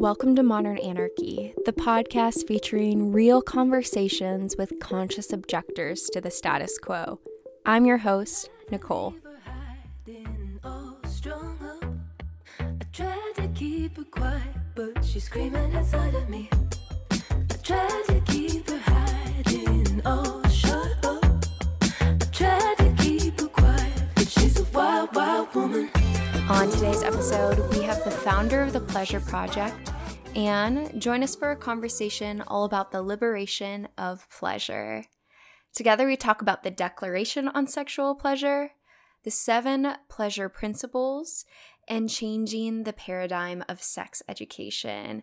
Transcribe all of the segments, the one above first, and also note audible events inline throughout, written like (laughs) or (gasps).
Welcome to Modern Anarchy, the podcast featuring real conversations with conscious objectors to the status quo. I'm your host, Nicole. she's screaming inside of me. I tried to keep her hiding, oh, shut up. I tried to keep her quiet, but she's a wild, wild woman. On today's episode, we have the founder of the Pleasure Project, Anne, join us for a conversation all about the liberation of pleasure. Together, we talk about the Declaration on Sexual Pleasure, the seven pleasure principles, and changing the paradigm of sex education.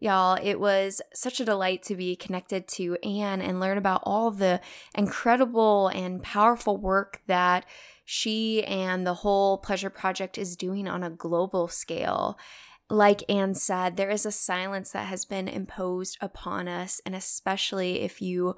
Y'all, it was such a delight to be connected to Anne and learn about all the incredible and powerful work that she and the whole Pleasure Project is doing on a global scale. Like Anne said, there is a silence that has been imposed upon us, and especially if you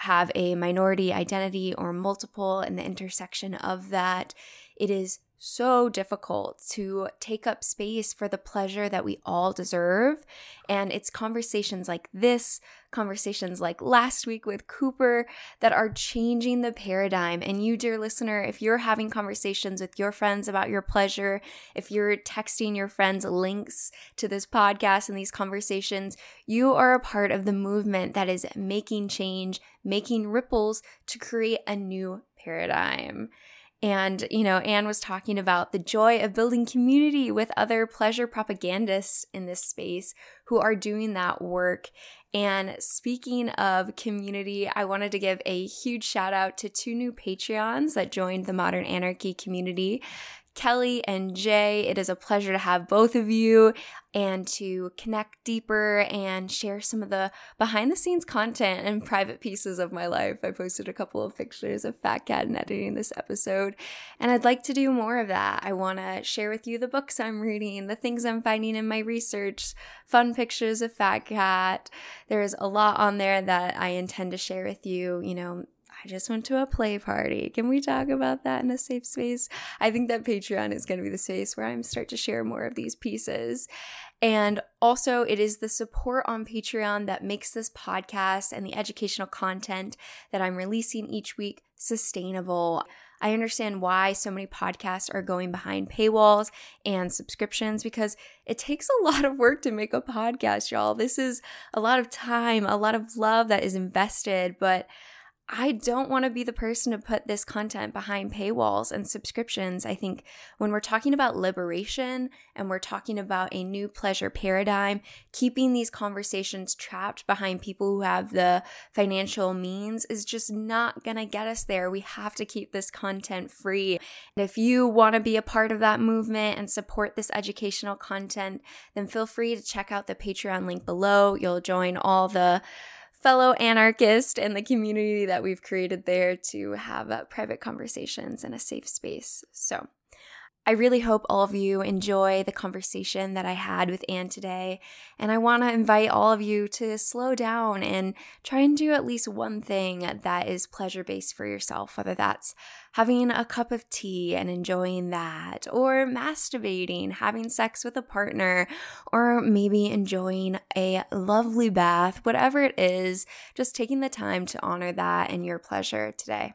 have a minority identity or multiple in the intersection of that, it is so difficult to take up space for the pleasure that we all deserve. And it's conversations like this, conversations like last week with Cooper, that are changing the paradigm. And you, dear listener, if you're having conversations with your friends about your pleasure, if you're texting your friends links to this podcast and these conversations, you are a part of the movement that is making change, making ripples to create a new paradigm. And, you know, Anne was talking about the joy of building community with other pleasure propagandists in this space who are doing that work. And speaking of community, I wanted to give a huge shout out to two new Patreons that joined the Modern Anarchy community. Kelly and Jay, it is a pleasure to have both of you and to connect deeper and share some of the behind the scenes content and private pieces of my life. I posted a couple of pictures of Fat Cat and editing this episode, and I'd like to do more of that. I want to share with you the books I'm reading, the things I'm finding in my research, fun pictures of Fat Cat. There's a lot on there that I intend to share with you, you know, I just went to a play party. Can we talk about that in a safe space? I think that Patreon is going to be the space where I'm start to share more of these pieces. And also, it is the support on Patreon that makes this podcast and the educational content that I'm releasing each week sustainable. I understand why so many podcasts are going behind paywalls and subscriptions because it takes a (laughs) lot of work to make a podcast, y'all. This is a lot of time, a lot of love that is invested, but I don't want to be the person to put this content behind paywalls and subscriptions. I think when we're talking about liberation and we're talking about a new pleasure paradigm, keeping these conversations trapped behind people who have the financial means is just not going to get us there. We have to keep this content free. And if you want to be a part of that movement and support this educational content, then feel free to check out the Patreon link below. You'll join all the fellow anarchist and the community that we've created there to have uh, private conversations in a safe space. So, I really hope all of you enjoy the conversation that I had with Anne today. And I want to invite all of you to slow down and try and do at least one thing that is pleasure based for yourself, whether that's having a cup of tea and enjoying that, or masturbating, having sex with a partner, or maybe enjoying a lovely bath, whatever it is, just taking the time to honor that and your pleasure today.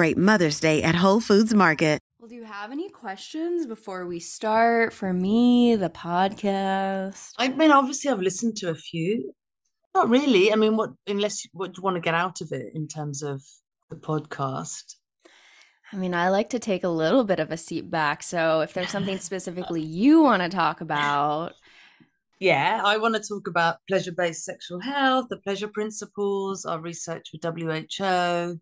celebrate Mother's Day at Whole Foods Market. Well, do you have any questions before we start for me, the podcast? I mean, obviously, I've listened to a few. Not really. I mean, what, unless what do you want to get out of it in terms of the podcast? I mean, I like to take a little bit of a seat back. So if there's something (laughs) specifically you want to talk about. Yeah, I want to talk about pleasure based sexual health, the pleasure principles, our research with WHO,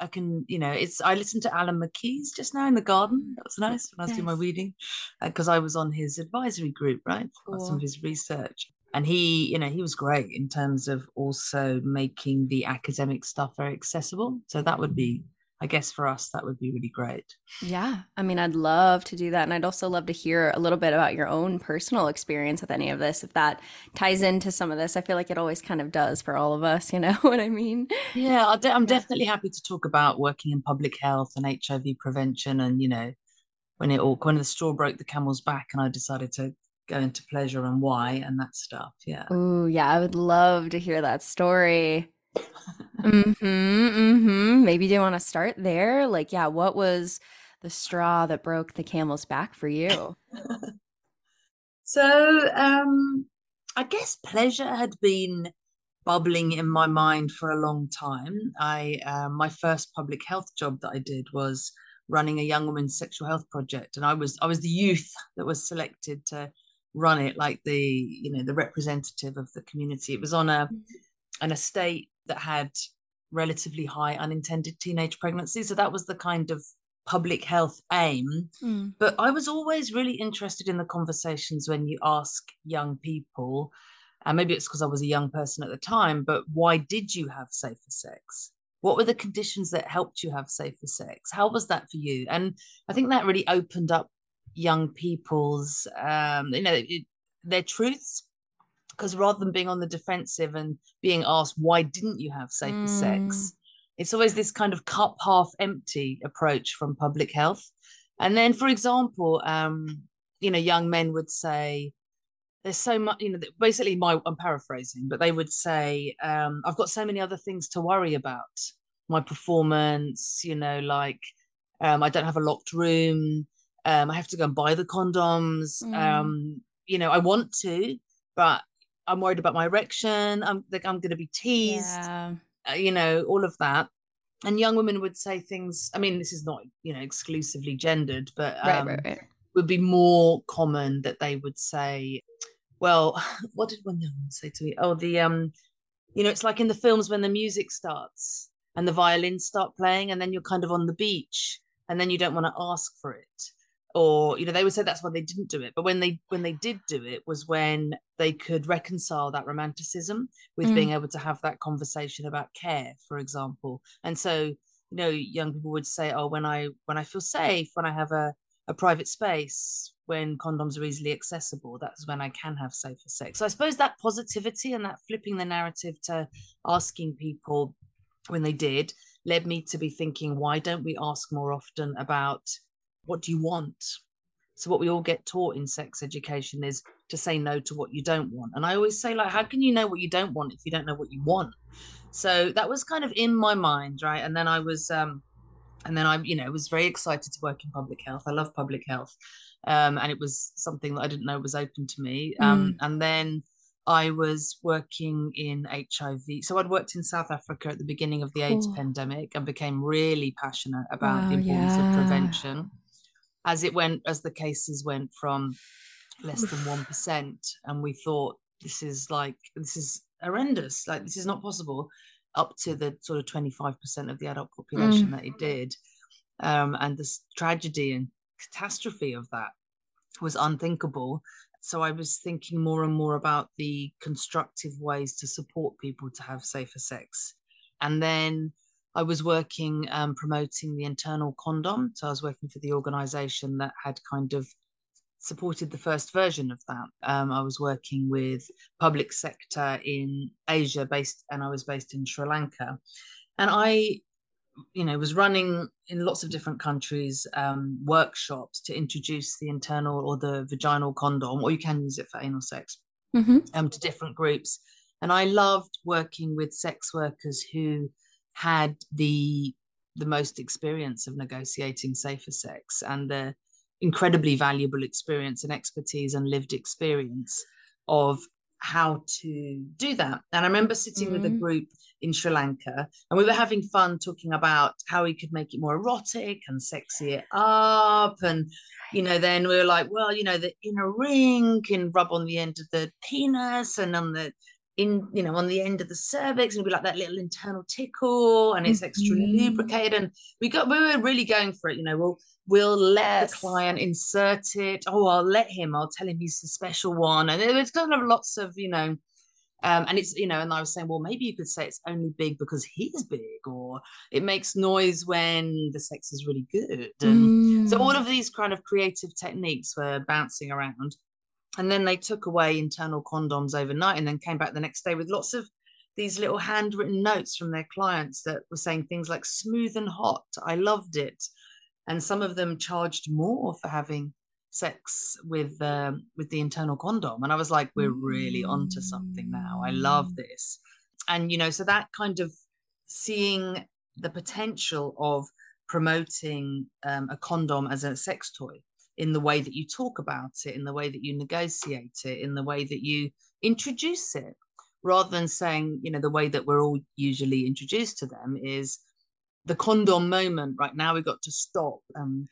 I can, you know, it's. I listened to Alan McKee's just now in the garden. That was nice when I was doing my reading, because uh, I was on his advisory group, right, for some of his research. and he you know he was great in terms of also making the academic stuff very accessible so that would be i guess for us that would be really great yeah i mean i'd love to do that and i'd also love to hear a little bit about your own personal experience with any of this if that ties into some of this i feel like it always kind of does for all of us you know (laughs) what i mean yeah i'm definitely happy to talk about working in public health and hiv prevention and you know when it all when the straw broke the camel's back and i decided to go into pleasure and why and that stuff. Yeah. Oh, yeah. I would love to hear that story. (laughs) mm-hmm, mm-hmm. Maybe do you want to start there? Like, yeah, what was the straw that broke the camel's back for you? so, um, I guess pleasure had been bubbling in my mind for a long time. I uh, my first public health job that I did was running a young women's sexual health project, and I was I was the youth that was selected to run it like the you know the representative of the community it was on a mm. an estate that had relatively high unintended teenage pregnancy. So that was the kind of public health aim. Mm. but i was always really interested in the conversations when you ask young people and maybe it's because i was a young person at the time but why did you have safer sex? What were the conditions that helped you have safer sex? How was that for you? And i think that really opened up young people's um you know it, their truths because rather than being on the defensive and being asked why didn't you have safer mm. sex it's always this kind of cup half empty approach from public health and then for example um you know young men would say there's so much you know basically my i'm paraphrasing but they would say um i've got so many other things to worry about my performance you know like um i don't have a locked room um, I have to go and buy the condoms. Mm. Um, you know, I want to, but I'm worried about my erection. I'm like I'm going to be teased. Yeah. Uh, you know, all of that. And young women would say things. I mean, this is not you know exclusively gendered, but um, right, right, right. would be more common that they would say, "Well, (laughs) what did one young woman say to me? Oh, the um, you know, it's like in the films when the music starts and the violins start playing, and then you're kind of on the beach, and then you don't want to ask for it." Or you know they would say that's why they didn't do it but when they when they did do it was when they could reconcile that romanticism with mm. being able to have that conversation about care for example and so you know young people would say oh when i when i feel safe when i have a, a private space when condoms are easily accessible that's when i can have safer sex so i suppose that positivity and that flipping the narrative to asking people when they did led me to be thinking why don't we ask more often about what do you want? So what we all get taught in sex education is to say no to what you don't want. And I always say, like, how can you know what you don't want if you don't know what you want? So that was kind of in my mind, right? And then I was um and then I, you know, was very excited to work in public health. I love public health. Um, and it was something that I didn't know was open to me. Um, mm. and then I was working in HIV. So I'd worked in South Africa at the beginning of the cool. AIDS pandemic and became really passionate about wow, the importance yeah. of prevention as it went as the cases went from less than (sighs) 1% and we thought this is like this is horrendous like this is not possible up to the sort of 25% of the adult population mm. that it did. Um, and the tragedy and catastrophe of that was unthinkable. So i was thinking more and more about the constructive ways to support people to have safer sex. And then I was working um, promoting the internal condom. So I was working for the organization that had kind of supported the first version of that. Um, I was working with public sector in Asia based, and I was based in Sri Lanka. And I, you know, was running in lots of different countries um, workshops to introduce the internal or the vaginal condom, or you can use it for anal sex, mm-hmm. um, to different groups. And I loved working with sex workers who had the the most experience of negotiating safer sex and the incredibly valuable experience and expertise and lived experience of how to do that. And I remember sitting mm-hmm. with a mm-hmm. group in Sri Lanka and we were having fun talking about how we could make it more erotic and sexy it up. And, you know, then we were like, well, you know, the inner ring can rub on the end of the penis and on the in you know on the end of the cervix and it'll be like that little internal tickle and it's extra Mhm. lubricated and we got we were really going for it you know we'll we'll let Yes. the client insert it oh i'll let him i'll tell him he's the special one and there's kind of lots of you know um, and it's you know and i was saying well maybe you could say it's only big because he's big or it makes noise when the sex is really good and so all Mm. of these kind of creative techniques were bouncing around and then they took away internal condoms overnight and then came back the next day with lots of these little handwritten notes from their clients that were saying things like smooth and hot i loved it. And some of them charged more for having sex with um, with the internal condom. And i was like we're really onto something now. I love Mm. this. And you know so that kind of seeing the potential of promoting um, a condom as a sex toy in the way that you talk about it in the way that you negotiate it in the way that you introduce it rather than saying you know the way that we're all usually introduced to them is the condom moment right now we've got to stop um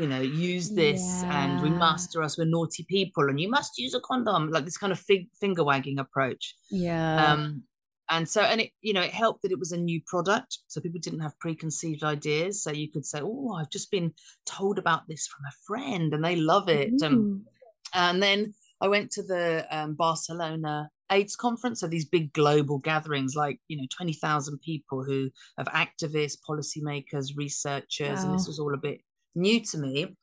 you know use this and we Yeah. must or else we're naughty people and you must use a condom like this kind of fig- finger wagging approach Yeah. um and so and it you know it helped that it was a new product so people didn't have preconceived ideas. So you could say oh i've just been told about this from a friend and they love it. Um, Ooh. and then i went to the um, barcelona aids conference so these big global gatherings like you know 20000 people who of activists policymakers researchers and this was all a bit new to me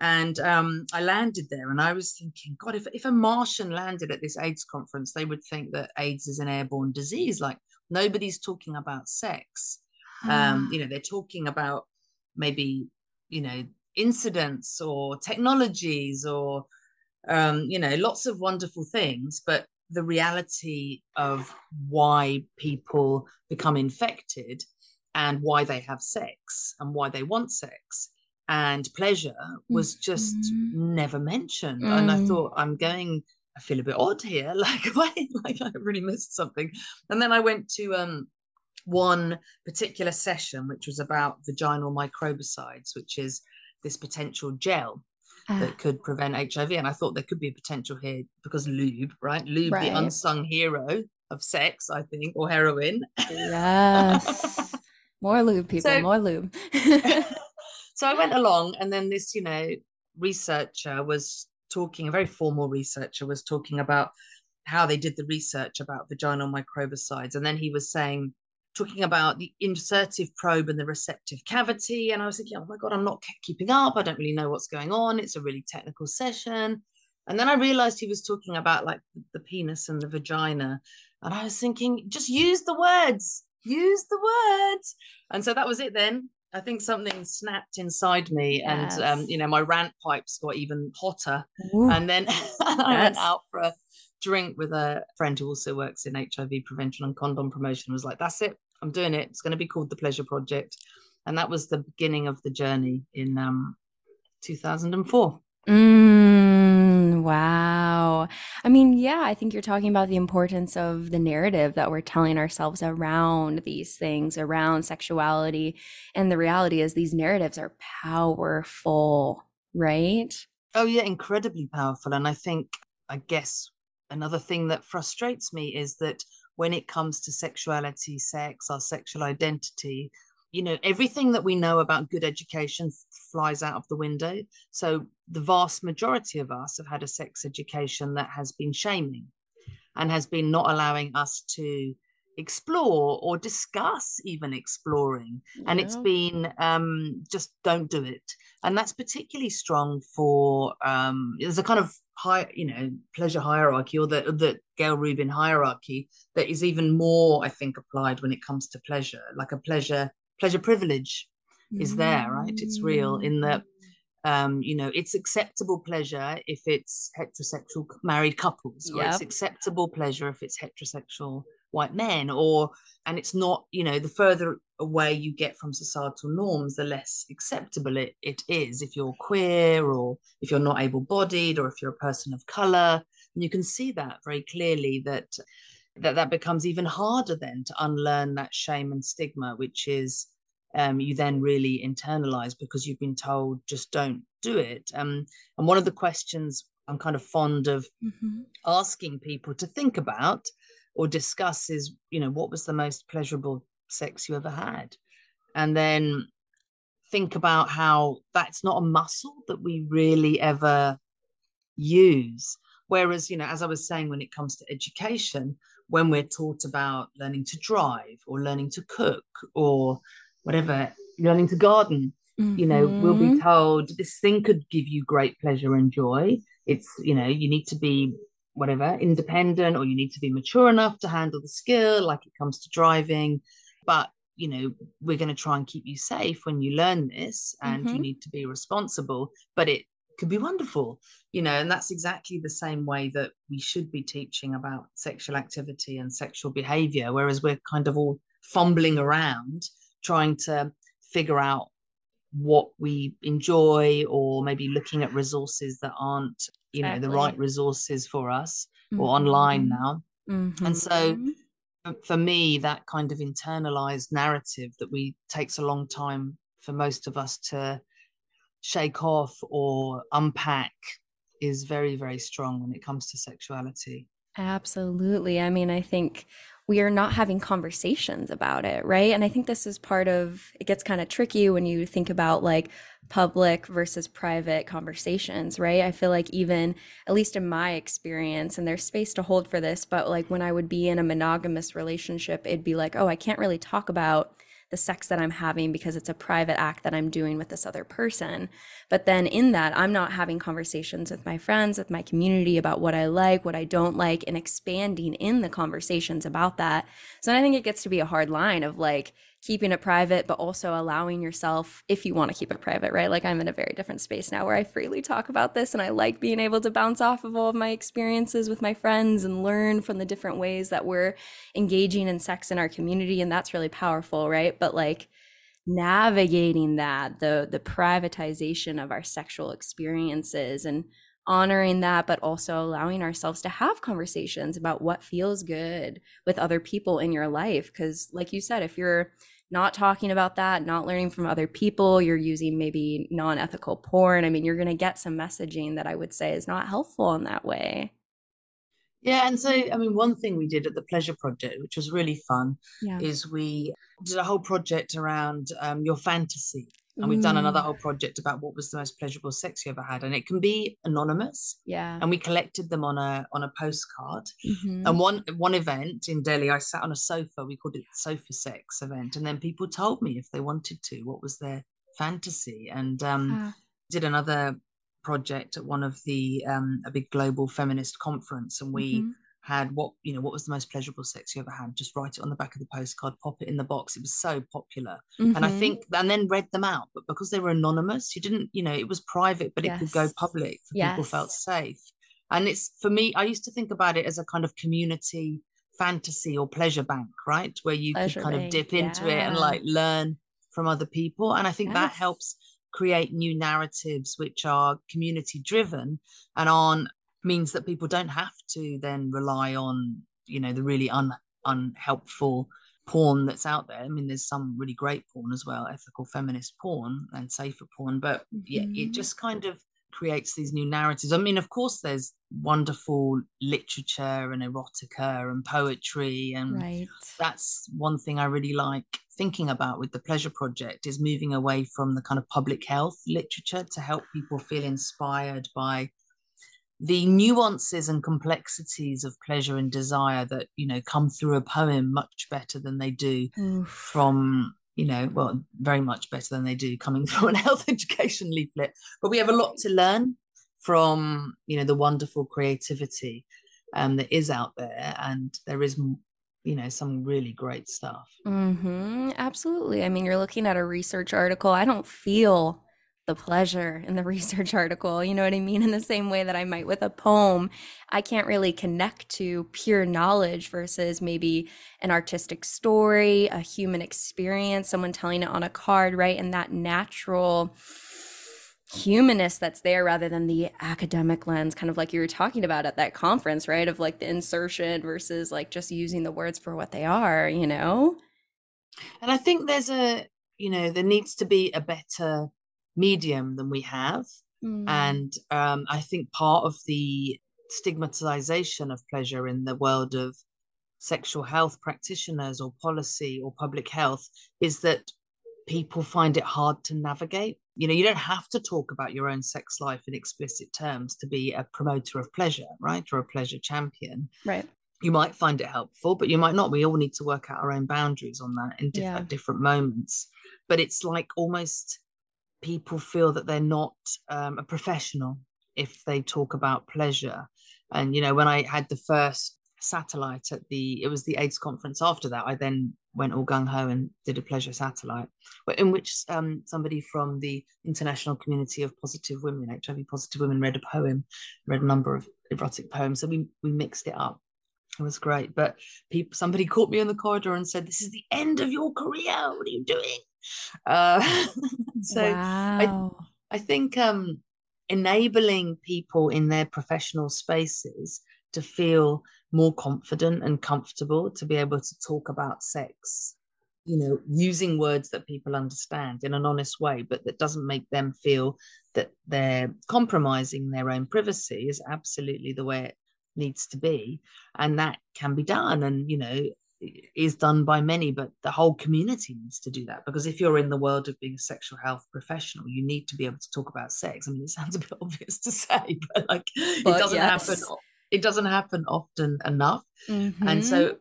and um, I landed there, and I was thinking, God, if if a Martian landed at this AIDS conference, they would think that AIDS is an airborne disease. Like nobody's talking about sex. Um, you know, they're talking about maybe you know incidents or technologies or um, you know lots of wonderful things, but the reality of why people become infected and why they have sex and why they want sex and pleasure was just Mhm. never mentioned. And I Mm. thought, I'm going, I feel a bit odd here. (laughs) Like, wait, like I really missed something. And then I went to um one particular session, which was about vaginal microbicides, which is this potential gel Ah, that could prevent HIV. And I thought there could be a potential here because lube, right? Lube, Right. the unsung hero of sex, I think, or heroine. yes. (laughs) More lube, people. So- more lube. (laughs) so I went along, and then this, you know, researcher was talking, a very formal researcher was talking about how they did the research about vaginal microbicides. And then he was saying, talking about the insertive probe and the receptive cavity. And I was thinking, oh my God, I'm not keeping up. I don't really know what's going on. It's a really technical session. And then I realized he was talking about like the penis and the vagina. And I was thinking, just use the words, use the words. And so that was it then. I think something snapped inside me, and um, you know, my rant pipes got even hotter. Ooh. And then (laughs) I went out for a drink with a friend who also works in HIV prevention and condom promotion. Was like, that's it, I'm doing it. It's going to be called the Pleasure Project, and that was the beginning of the journey in um, 2004. Mm, wow. I mean, yeah, I think you're talking about the importance of the narrative that we're telling ourselves around these things, around sexuality. And the reality is, these narratives are powerful, right? Oh yeah, incredibly powerful. And I think, I guess, another thing that frustrates me is that when it comes to sexuality, sex, our sexual identity, you know, everything that we know about good education flies out of the window. So the vast majority of us have had a sex education that has been shaming and has been not allowing us to explore or discuss even exploring. And it's been um just don't do it. And that's particularly strong for um there's a kind of high you know pleasure hierarchy or the the gayle rubin hierarchy that is even more i think applied when it comes to pleasure like a pleasure pleasure privilege is there right? It's real in that um you know it's acceptable pleasure if it's heterosexual married couples or it's acceptable pleasure if it's heterosexual white men or and it's not you know the further away you get from societal norms the less acceptable it, it is. If you're queer or if you're not able-bodied or if you're a person of color and you can see that very clearly that that that becomes even harder then to unlearn that shame and stigma which is um, you then really internalize because you've been told just don't do it um, and one of the questions i'm kind of fond of Mhm. asking people to think about or discuss is, you know, what was the most pleasurable sex you ever had? And then think about how that's not a muscle that we really ever use. Whereas, you know, as I was saying, when it comes to education, when we're taught about learning to drive or learning to cook or whatever, learning to garden, mm-hmm. you know, we'll be mm-hmm. told this thing could give you great pleasure and joy. It's, you know, you need to be whatever, independent or you need to be mature enough to handle the skill, like it comes to driving. But you know we're going to try and keep you safe when you learn this and mm-hmm. you need to be responsible but it could be wonderful you know and that's exactly the same way that we should be teaching about sexual activity and sexual behavior whereas we're kind of all fumbling around trying to figure out what we enjoy or maybe looking at resources that aren't you know the right resources for us mm-hmm. or online now mm-hmm. and so for me that kind of internalized narrative that we takes a long time for most of us to shake off or unpack is very very strong when it comes to sexuality absolutely i mean i think we are not having conversations about it, right? And I think this is part of it gets kind of tricky when you think about like public versus private conversations, right? I feel like even at least in my experience and there's space to hold for this, but like when I would be in a monogamous relationship, it'd be like, "Oh, I can't really talk about the sex that I'm having because it's a private act that I'm doing with this other person. But then in that, I'm not having conversations with my friends, with my community about what I like, what I don't like, and expanding in the conversations about that. So I think it gets to be a hard line of like, keeping it private, but also allowing yourself, if you want to keep it private, right? Like I'm in a very different space now where I freely talk about this and I like being able to bounce off of all of my experiences with my friends and learn from the different ways that we're engaging in sex in our community. And that's really powerful, right? But like, navigating that the the privatization of our sexual experiences and honoring that but also allowing ourselves to have conversations about what feels good with other people in your life because like you said if you're not talking about that, not learning from other people, you're using maybe non ethical porn. I mean, you're going to get some messaging that I would say is not helpful in that way. Yeah. And so, I mean, one thing we did at the Pleasure Project, which was really fun, yeah. is we did a whole project around um, your fantasy and we've done another mm. whole project about what was the most pleasurable sex you ever had and it can be anonymous yeah and we collected them on a on a postcard mm-hmm. and one one event in delhi i sat on a sofa we called it sofa sex event and then people told me if they wanted to what was their fantasy and um ah. did another project at one of the um a big global feminist conference and we mm-hmm had what you know what was the most pleasurable sex you ever had just write it on the back of the postcard pop it in the box it was so popular mm-hmm. and i mm-hmm. think and then read them out but because they were anonymous you didn't you know it was private but yes. it could go public yes. people felt safe and it's for me i used to think about it as a kind of community fantasy or pleasure bank right where you pleasure could kind bank. of dip into yeah. it and like learn from other people and i think yes. that helps create new narratives which are community driven and aren't means that people don't have to then rely on you know the really un unhelpful porn that's out there. I mean, there's some really great porn as well, ethical feminist porn and safer porn, but yeah, it mm-hmm. just kind of creates these new narratives. I mean, of course, there's wonderful literature and erotica and poetry, and right. that's one thing I really like thinking about with the Pleasure Project is moving away from the kind of public health literature to help people feel inspired by the nuances and complexities of pleasure and desire that you know come through a poem much better than they do Oof. from you know well very much better than they do coming (laughs) from an health education leaflet but we have a lot to learn from you know the wonderful creativity um, that is out there and there is you know some really great stuff mm-hmm. absolutely i mean you're looking at a research article i don't feel the pleasure in the (laughs) research article. You know what I mean? In the same way that I might with a poem, I can't really connect to pure knowledge versus maybe an artistic story, a human experience, someone telling it on a card, right? And that natural humanist that's there rather than the academic lens, kind of like you were talking about at that conference, right? Of like the insertion versus like just using the words for what they are, you know? And I think there's a, you know, there needs to be a better medium than we have. Mm. And um, I think part of the stigmatization of pleasure in the world of sexual health practitioners or policy or public health is that people find it hard to navigate. You know, you don't have to talk about your own sex life in explicit terms to be a promoter of pleasure, right? Or a pleasure champion. Right. You might find it helpful, but you might not. We all need to work out our own boundaries on that in diff- Yeah. at different moments. But it's like almost people feel that they're not um, a professional if they talk about pleasure. And, you know, when I had the first satellite at the, it was the AIDS conference after that, I then went all gung ho and did a pleasure satellite, but in which um, somebody from the International Community of Positive Women, HIV Positive Women, read a poem, read a number of erotic poems. So we, we mixed it up. It was great. But people, somebody caught me in the corridor and said, This is the end of your career. What are you doing? Uh, (laughs) so wow. I think um, enabling people in their professional spaces to feel more confident and comfortable to be able to talk about sex, you know, using words that people understand in an honest way, but that doesn't make them feel that they're compromising their own privacy is absolutely the way needs to be. And that can be done. And, you know, is done by many, but the whole community needs to do that because if you're in the world of being a sexual health professional, you need to be able to talk about sex. I mean, it sounds a bit (laughs) obvious to say, but like But it doesn't yes. happen. It doesn't happen often enough. And Mhm. so,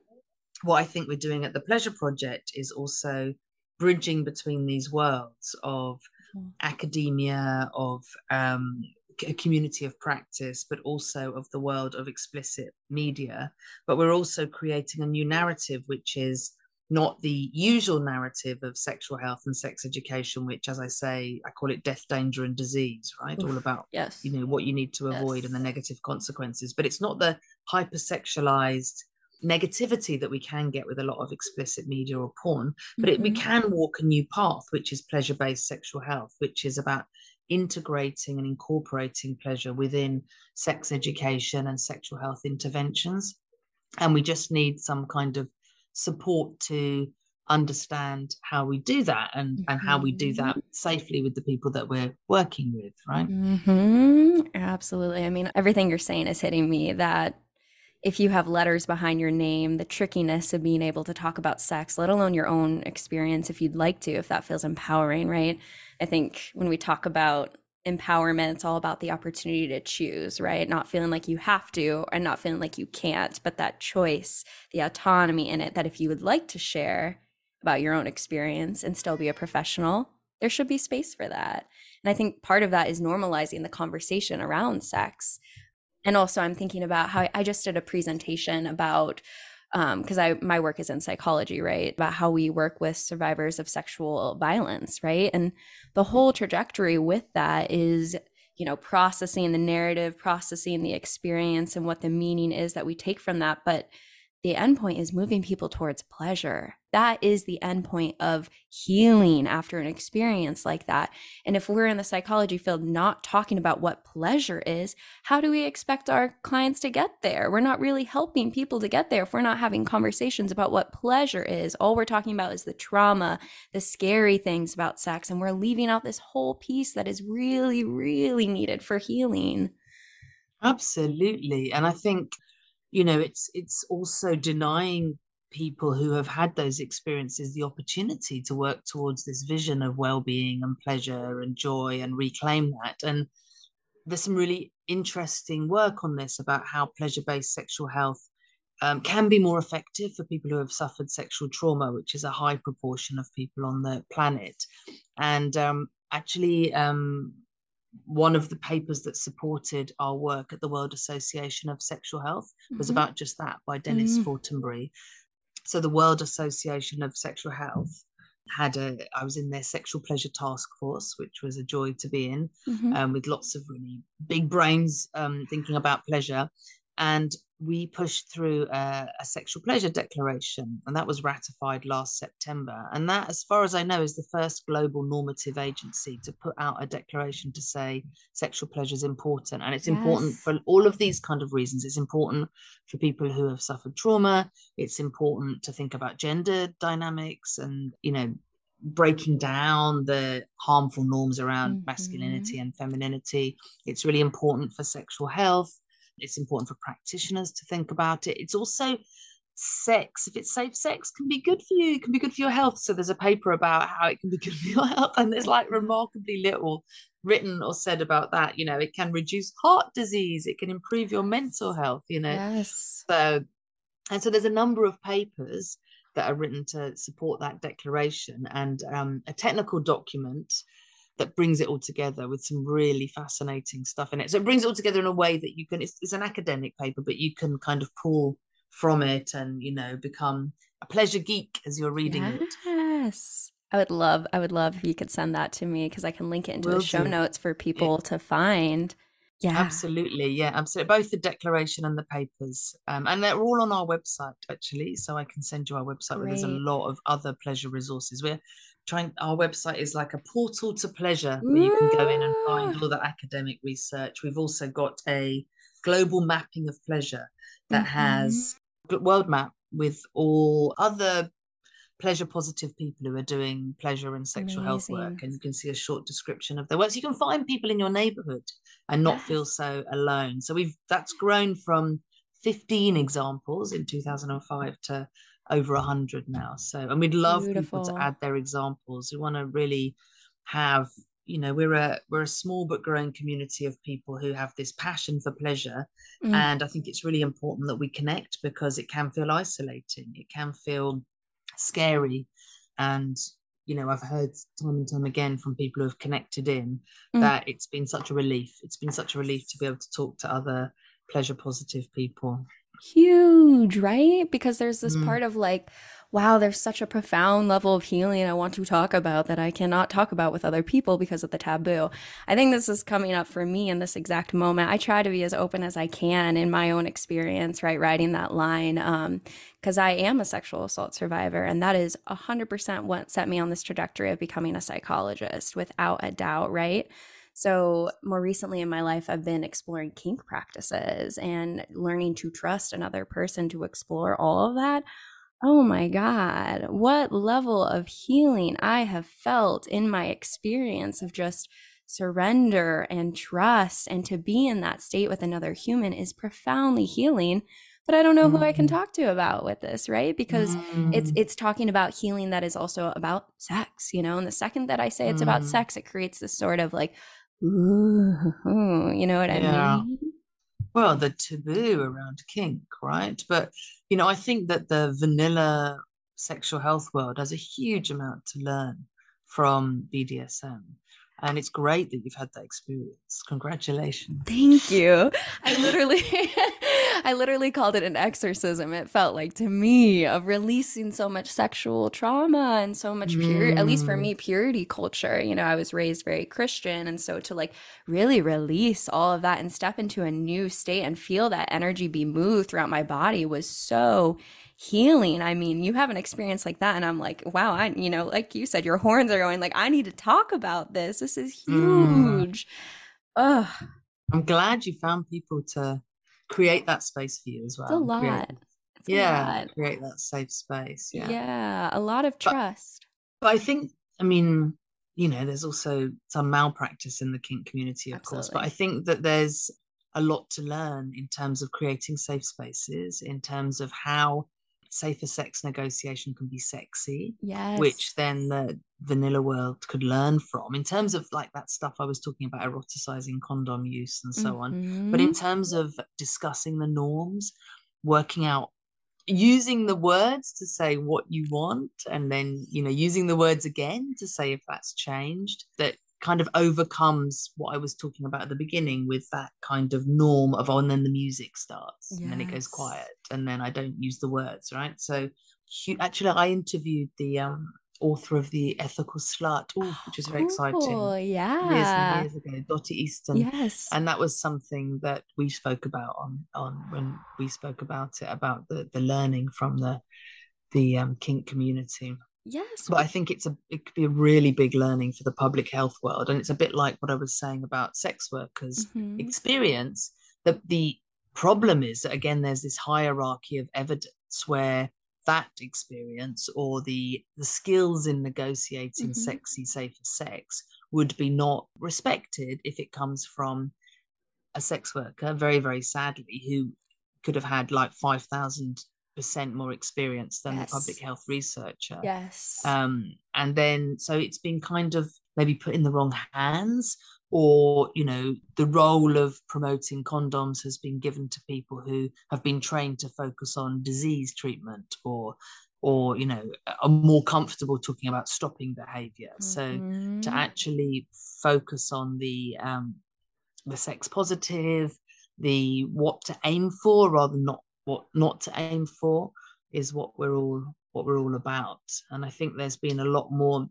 what I think we're doing at the Pleasure Project is also bridging between these worlds of academia, of um, a community of practice, but also of the world of explicit media. But we're also creating a new narrative, which is not the usual narrative of sexual health and sex education, which, as I say, I call it death, danger, and disease, right? All about yes. you know what you need to avoid and the negative consequences but it's not the hypersexualized negativity that we can get with a lot of explicit media or porn but it, we Mhm. can walk a new path which is pleasure-based sexual health which is about integrating and incorporating pleasure within sex education and sexual health interventions. And we just need some kind of support to understand how we do that and and how we do that safely with the people that we're working with right? Hmm Absolutely. I mean, everything you're saying is hitting me that if you have letters behind your name, the trickiness of being able to talk about sex, let alone your own experience, if you'd like to, if that feels empowering, right? I think when we talk about empowerment, it's all about the opportunity to choose, right? Not feeling like you have to and not feeling like you can't, but that choice, the autonomy in it, that if you would like to share about your own experience and still be a professional, there should be space for that. And I think part of that is normalizing the conversation around sex. And also, I'm thinking about how I just did a presentation about um, because I my work is in psychology, right? About how we work with survivors of sexual violence, right? And the mm-hmm. whole trajectory with that is, you know, processing the narrative, processing the experience, and what the meaning is that we take from that. But the end point is moving people towards pleasure. That is the end point of healing after an experience like that. And if we're in the psychology field not talking about what pleasure is, how do we expect our clients to get there? We're not really helping people to get there if we're not having conversations about what pleasure is. All we're talking about is the trauma, the scary things about sex, and we're leaving out this whole piece that is really, really needed for healing. Absolutely. And I think, you know, it's it's also denying people who have had those experiences the opportunity to work towards this vision of well-being and pleasure and joy and reclaim that. And there's some really interesting work on this about how pleasure-based sexual health um, can be more effective for people who have suffered sexual trauma, which is a high proportion of people on the planet. And um, actually, um, one of the papers that supported our work at the World Association of Sexual Health was Mhm. about just that by Dennis Mm. Fortenberry. So the World Association of Sexual Health had a I was in their sexual pleasure task force, which was a joy to be in, Mhm. um, with lots of really big brains um, thinking about pleasure. And we pushed through a, a sexual pleasure declaration, and that was ratified last September. And that, as far as I know, is the first global normative agency to put out a declaration to say sexual pleasure is important. And it's important for all of these kind of reasons. It's important for people who have suffered trauma. It's important to think about gender dynamics and, you know, breaking down the harmful norms around Mhm. masculinity and femininity. It's really important for sexual health. It's important for practitioners to think about it. It's also sex, if it's safe sex, can be good for you, it can be good for your health. So there's a paper about how it can be (laughs) good for your health, and there's like remarkably little written or said about that. You know, it can reduce heart disease, it can improve your mental health, you know. Yes. So, and so there's a number of papers that are written to support that declaration and um, a technical document that brings it all together with some really fascinating stuff in it. So it brings it all together in a way that you can, it's, it's an academic paper, but you can kind of pull from it and, you know, become a pleasure geek as you're reading it. Yes. I would love, I would love if you could send that to me because I can link it into Will the show do. notes for people to find. Yeah. Absolutely, yeah, absolutely. Both the declaration and the papers, um, and they're all on our website actually. So I can send you our website where there's a lot of other pleasure resources. We're trying. Our website is like a portal to pleasure where you can go in and find all the academic research. We've also got a global mapping of pleasure that has world map with all other pleasure positive people who are doing pleasure and sexual health work and you can see a short description of their work so you can find people in your neighborhood and not feel so alone. So we've that's grown from 15 examples in 2005 to over 100 now. So and we'd love people to add their examples. We want to really have you know we're a we're a small but growing community of people who have this passion for pleasure. Mm. and i think it's really important that we connect because it can feel isolating. It can feel scary and you know i've heard time and time again from people who have connected in Mm. that it's been such a relief it's been such a relief to be able to talk to other pleasure positive people huge, right? Because there's this Mm. part of like, wow, there's such a profound level of healing I want to talk about that I cannot talk about with other people because of the taboo. I think this is coming up for me in this exact moment. I try to be as open as I can in my own experience, right? Writing that line. Um, because I am a sexual assault survivor, and that is 100% what set me on this trajectory of becoming a psychologist without a doubt, right? So, more recently in my life, I've been exploring kink practices and learning to trust another person to explore all of that. Oh my God, what level of healing I have felt in my experience of just surrender and trust and to be in that state with another human is profoundly healing. But I don't know who I can Mhm. talk to about with this, right? Because it's Mm, it's talking about healing that is also about sex, you know. And the second that I say it's about Mm. sex, it creates this sort of like, ooh, (laughs) you know what I Yeah. mean? Well the taboo around kink right? But you know i think that the vanilla sexual health world has a huge amount to learn from bdsm and it's great that you've had that experience. Congratulations. Thank you. I (laughs) literally (laughs) I literally called it an exorcism. It felt like to me of releasing so much sexual trauma and so much pure at least for Mm. me purity culture. You know, I was raised very Christian and so to like really release all of that and step into a new state and feel that energy be moved throughout my body was so healing. I mean, you have an experience like that and I'm like, wow, I you know, like you said your horns are going like I need to talk about this. This is Mm. huge. Ugh. i'm glad you found people to create that space for you as well It's a and create- lot. It's a yeah lot. create that safe space Yeah. yeah a lot of trust. But I think, I mean, you know, there's also some malpractice in the kink community, of course. But I think that there's a lot to learn in terms of creating safe spaces, in terms of how safer sex negotiation can be sexy, Yes. which then the vanilla world could learn from, in terms of like that stuff I was talking about, eroticizing condom use and so on. But in mm-hmm. terms of discussing the norms, working out using the words to say what you want and then you know using the words again to say if that's changed that kind of overcomes what i was talking about at the beginning with that kind of norm of oh and then the music starts and then it goes quiet and then i don't use the words right so actually i interviewed the um author of the ethical slut which is very exciting Cool. years Yeah. and years ago dossie easton Yes. and that was something that we spoke about on on when we spoke about it about the the learning from the the um, kink community yes. but i think it's a it could be a really big learning for the public health world and it's a bit like what i was saying about sex workers Mhm. experience that the problem is that again there's this hierarchy of evidence where that experience or the the skills in negotiating Mhm. sexy safer sex would be not respected if it comes from a sex worker very very sadly who could have had like 5000 percent more experience than Yes. the public health researcher. Yes. Um, and then so it's been kind of maybe put in the wrong hands, or you know, the role of promoting condoms has been given to people who have been trained to focus on disease treatment or or you know are more comfortable talking about stopping behavior. So Mhm. to actually focus on the um, the sex positive, the what to aim for rather than not what not to aim for is what we're all what we're all about. And I think there's been a lot more.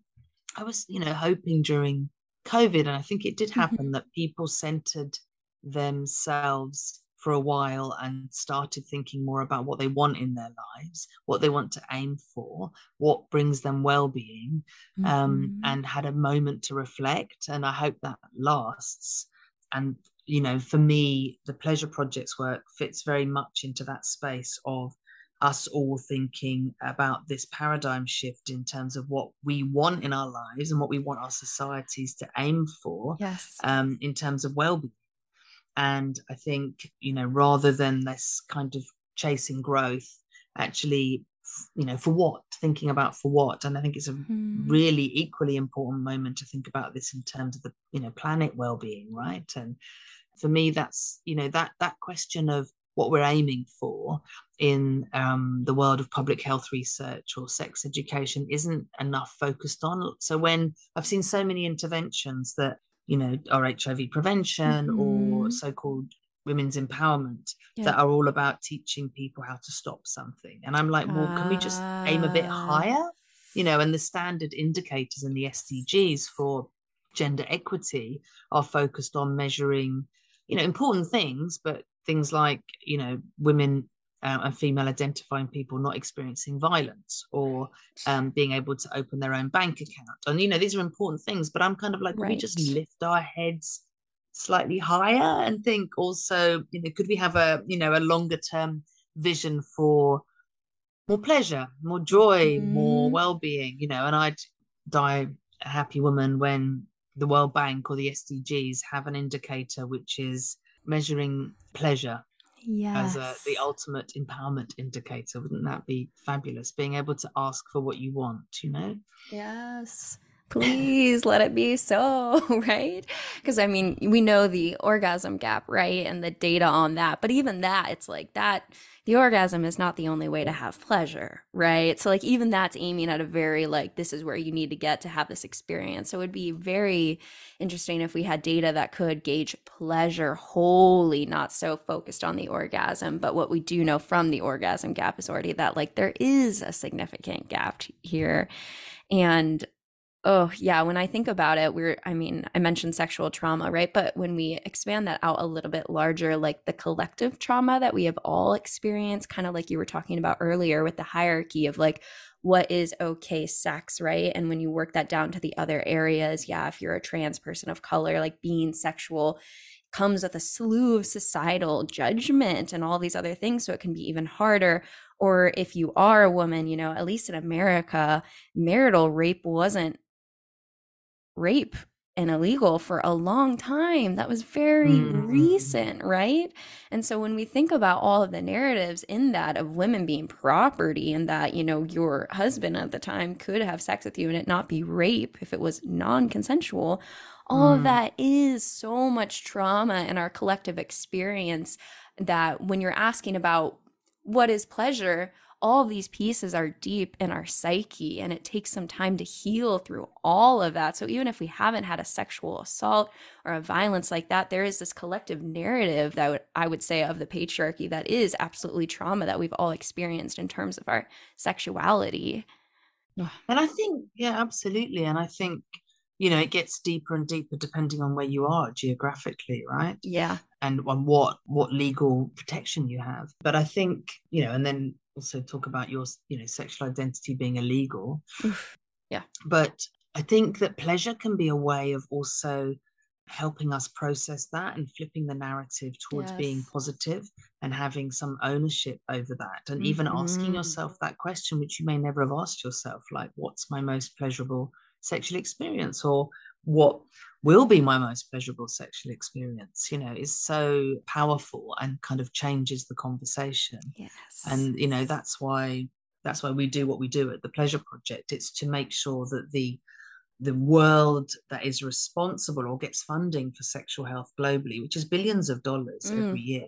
I was you know hoping during COVID, and I think it did happen that people centered themselves for a while and started thinking more about what they want in their lives, what they want to aim for, what brings them well-being, um, Mhm. and had a moment to reflect. And I hope that lasts. And you know, for me, the pleasure projects work fits very much into that space of us all thinking about this paradigm shift in terms of what we want in our lives and what we want our societies to aim for yes. um, in terms of well-being. And I think you know, rather than this kind of chasing growth, actually, you know, for what? Thinking about for what? And I think it's a Mhm. really equally important moment to think about this in terms of the you know planet well-being, right? And for me, that's you know that that question of what we're aiming for in um, the world of public health research or sex education isn't enough focused on. So when I've seen so many interventions that you know are HIV prevention or Mhm. so-called women's empowerment Yeah. that are all about teaching people how to stop something, and I'm like, well, can we just aim a bit Ah. higher? You know, and the standard indicators in the SDGs for gender equity are focused on measuring you know important things but things like you know women uh, and female identifying people not experiencing violence or um, being able to open their own bank account. And you know these are important things but i'm kind of like can we just lift our heads slightly higher and think also you know could we have a you know a longer term vision for more pleasure more joy more Mhm. well-being you know? And i'd die a happy woman when the World Bank or the SDGs have an indicator which is measuring pleasure Yes. as a, the ultimate empowerment indicator. Wouldn't that be fabulous? Being able to ask for what you want, you know? Yes. Please let it be so, (laughs) right? Because I mean, we know the orgasm gap, right? And the data on that. But even that, it's like that the orgasm is not the only way to have pleasure, right? So, like, even that's aiming at a very, like, this is where you need to get to have this experience. So, it would be very interesting if we had data that could gauge pleasure wholly, not so focused on the orgasm. But what we do know from the orgasm gap is already that, like, there is a significant gap here. And oh, yeah, when I think about it, we're, I mean, I mentioned sexual trauma, right? But when we expand that out a little bit larger, like the collective trauma that we have all experienced, kind of like you were talking about earlier with the hierarchy of like, what is okay sex, right? And when you work that down to the other areas, yeah, if you're a trans person of color, like being sexual comes with a slew of societal judgment and all these other things. So it can be even harder. Or if you are a woman, you know, at least in America, marital rape wasn't rape and illegal for a long time. That was very Mhm. recent, right? And so when we think about all of the narratives in that of women being property and that, you know, your husband at the time could have sex with you and it not be rape if it was non consensual, all of Mm. that is so much trauma in our collective experience that when you're asking about what is pleasure, all of these pieces are deep in our psyche and it takes some time to heal through all of that. So even if we haven't had a sexual assault or a violence like that, there is this collective narrative that would, I would say of the patriarchy that is absolutely trauma that we've all experienced in terms of our sexuality. And I think, yeah, absolutely. And I think, you know, it gets deeper and deeper depending on where you are geographically, right? Yeah. and on what what legal protection you have but i think you know and then also talk about your you know sexual identity being illegal Oof. Yeah. but i think that pleasure can be a way of also helping us process that and flipping the narrative towards being positive and having some ownership over that and even asking Mhm. yourself that question which you may never have asked yourself like what's my most pleasurable sexual experience or what will be my most pleasurable sexual experience you know is so powerful and kind of changes the conversation Yes. and you know that's why that's why we do what we do at the pleasure project it's to make sure that the the world that is responsible or gets funding for sexual health globally which is billions of dollars Mm. every year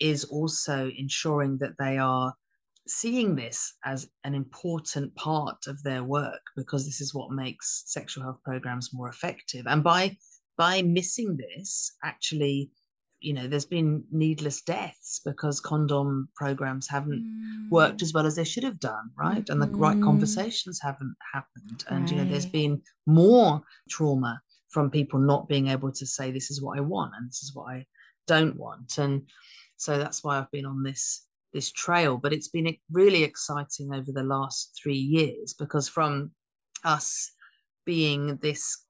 is also ensuring that they are seeing this as an important part of their work because this is what makes sexual health programs more effective. And by by missing this actually you know there's been needless deaths because condom programs haven't worked Mm. as well as they should have done right? And the right Mhm. conversations haven't happened. And you know there's been more trauma from people not being able to say this is what i want and this is what i don't want. And so that's why i've been on this this trail but it's been really exciting over the last 3 years because from us being this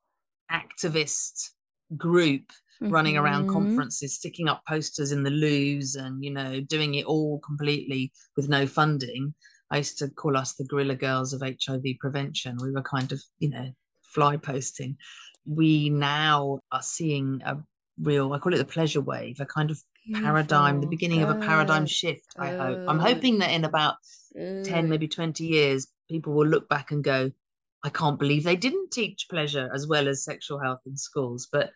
activist group running around Mhm. conferences, sticking up posters in the loos, and you know, doing it all completely with no funding. I used to call us the guerrilla girls of HIV prevention. We were kind of, you know, fly posting. We now are seeing a real, I call it the pleasure wave, a kind of paradigm, the beginning of a paradigm Good. shift, I hope. I'm hoping that in about 10, maybe 20 years, people will look back and go, I can't believe they didn't teach pleasure as well as sexual health in schools. But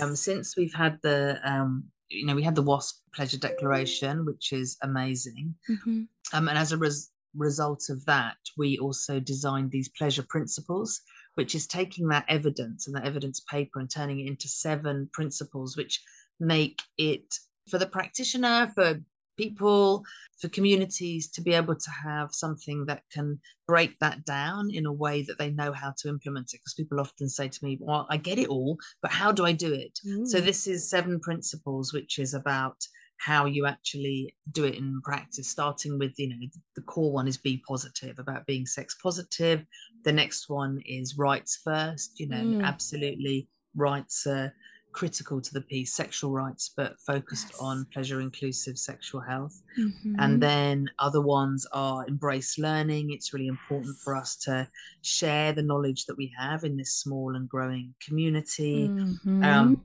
um, since we've had the, um, you know, we had the WASP Pleasure Declaration, which is amazing. Mhm. Um, and as a res- result of that, we also designed these pleasure principles, which is taking that evidence and that evidence paper and turning it into seven principles, which make it for the practitioner, for people, for communities to be able to have something that can break that down in a way that they know how to implement it. Because people often say to me, Well, I get it all, but how do I do it? So this is seven principles, which is about how you actually do it in practice starting with you know the core one is be positive about being sex positive the next one is rights first you know Mm. absolutely rights are critical to the piece sexual rights but focused Yes. on pleasure inclusive sexual health Mhm. and then other ones are embrace learning it's really important for us to share the knowledge that we have in this small and growing community Mhm. um,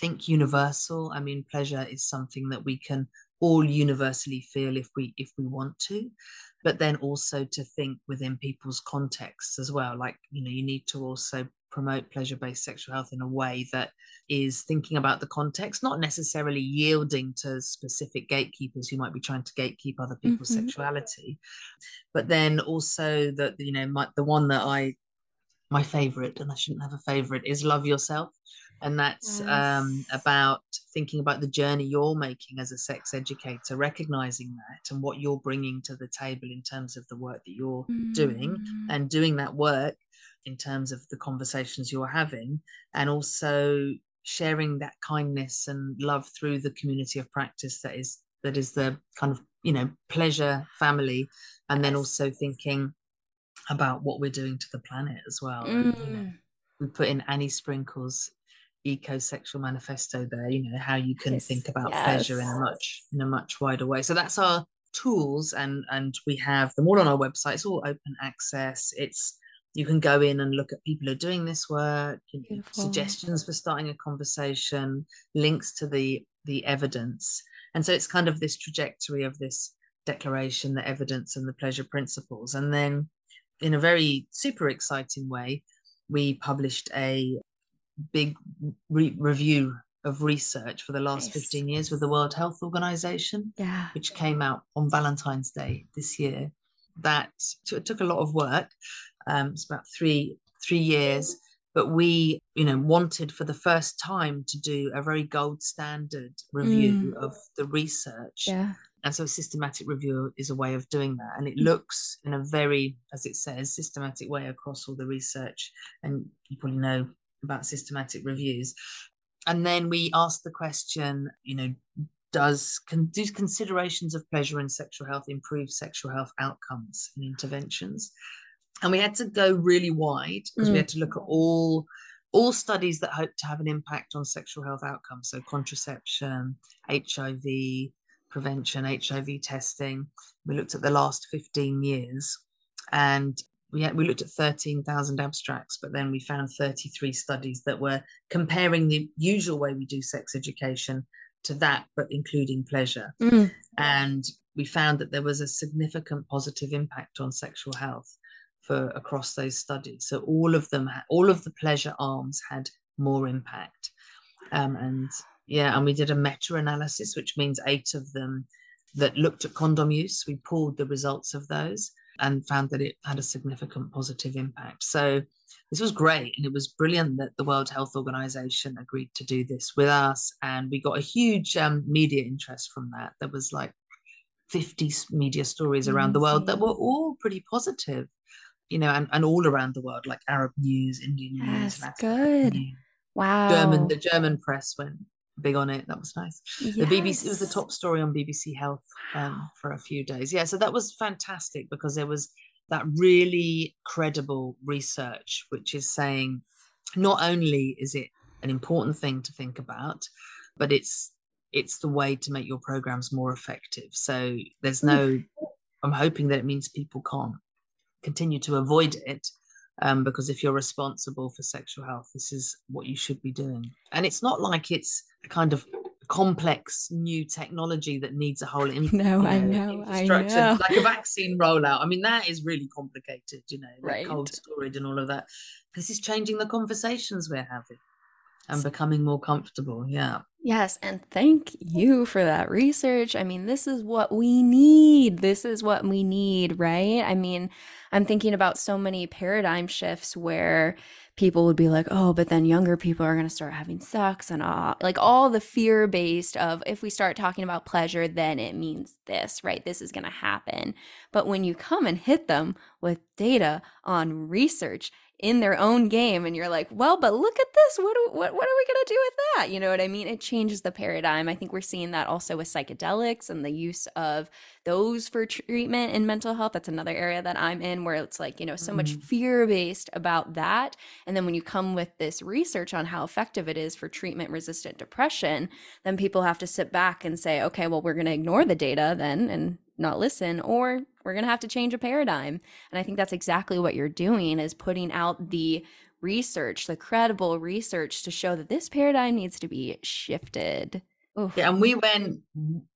think universal i mean pleasure is something that we can all universally feel if we if we want to but then also to think within people's contexts as well like you know you need to also promote pleasure based sexual health in a way that is thinking about the context not necessarily yielding to specific gatekeepers who might be trying to gatekeep other people's Mhm. sexuality but then also that you know my, the one that i my favorite and i shouldn't have a favorite is love yourself and that's um, about thinking about the journey you're making as a sex educator recognizing that and what you're bringing to the table in terms of the work that you're doing Mm. and doing that work in terms of the conversations you're having and also sharing that kindness and love through the community of practice that is that is the kind of you know pleasure family and then also thinking about what we're doing to the planet as well. And, you know, Mm. we put in annie sprinkles eco-sexual manifesto there you know how you can Yes. think about pleasure in a much in a much wider way. So that's our tools and and we have them all on our website. It's all open access. It's you can go in and look at people who are doing this work Beautiful. suggestions for starting a conversation links to the the evidence and so it's kind of this trajectory of this declaration the evidence and the pleasure principles and then in a very super exciting way we published a big re- review of research for the last Nice. 15 years with the World Health Organization, Yeah. which came out on Valentine's Day this year. That t- took a lot of work. Um, it's about three three years, but we, you know, wanted for the first time to do a very gold standard review Mm. of the research Yeah. and so a systematic review is a way of doing that and it Mm. looks in a very as it says systematic way across all the research and you probably know about systematic reviews and then we asked the question you know does can do considerations of pleasure and sexual health improve sexual health outcomes and interventions and we had to go really wide because we Mm. had to look at all all studies that hope to have an impact on sexual health outcomes so contraception hiv prevention hiv testing we looked at the last 15 years and we had, we looked at 13,000 abstracts, but then we found 33 studies that were comparing the usual way we do sex education to that, but including pleasure. Mm. And we found that there was a significant positive impact on sexual health for across those studies. So all of them, all of the pleasure arms had more impact. Um, and yeah, and we did a meta-analysis, which means eight of them that looked at condom use. We pulled the results of those and found that it had a significant positive impact. So this was great. And it was brilliant that the World Health Organization agreed to do this with us. And we got a huge um, media interest from that. There was like 50 media stories around the world that were all pretty positive, you know, and, and all around the world, like Arab news, Indian news. That's good. News. Wow. German, the German press went big on it. That was nice. yes. The BBC it was the top story on BBC Health um, for a few days. Yeah, so that was fantastic because there was that really credible research, which is saying not only is it an important thing to think about, but it's it's the way to make your programs more effective. So there's no. I'm hoping that it means people can't continue to avoid it um, because if you're responsible for sexual health, this is what you should be doing. And it's not like it's a kind of complex new technology that needs a whole (laughs) in, No, you I know, I infrastructure, know. like a vaccine rollout. I mean, that is really complicated, you know, like Right. cold storage and all of that. This is changing the conversations we're having and becoming more comfortable. Yeah. Yes, and thank you for that research. I mean, this is what we need. This is what we need, right? I mean, I'm thinking about so many paradigm shifts where people would be like, oh, but then younger people are going to start having sex and all, like all the fear based of if we start talking about pleasure, then it means this, right? This is going to happen. But when you come and hit them with data on research, in their own game and you're like well but look at this. What do, what, what are we going to do with that? You know what i mean? It changes the paradigm. I think we're seeing that also with psychedelics and the use of those for treatment in mental health. That's another area that i'm in where it's like you know so much Mhm. fear based about that. And then when you come with this research on how effective it is for treatment resistant depression then people have to sit back and say okay well we're going to ignore the data then and not listen or we're going to have to change a paradigm and i think that's exactly what you're doing is putting out the research the credible research to show that this paradigm needs to be shifted Oof. Yeah. And we went,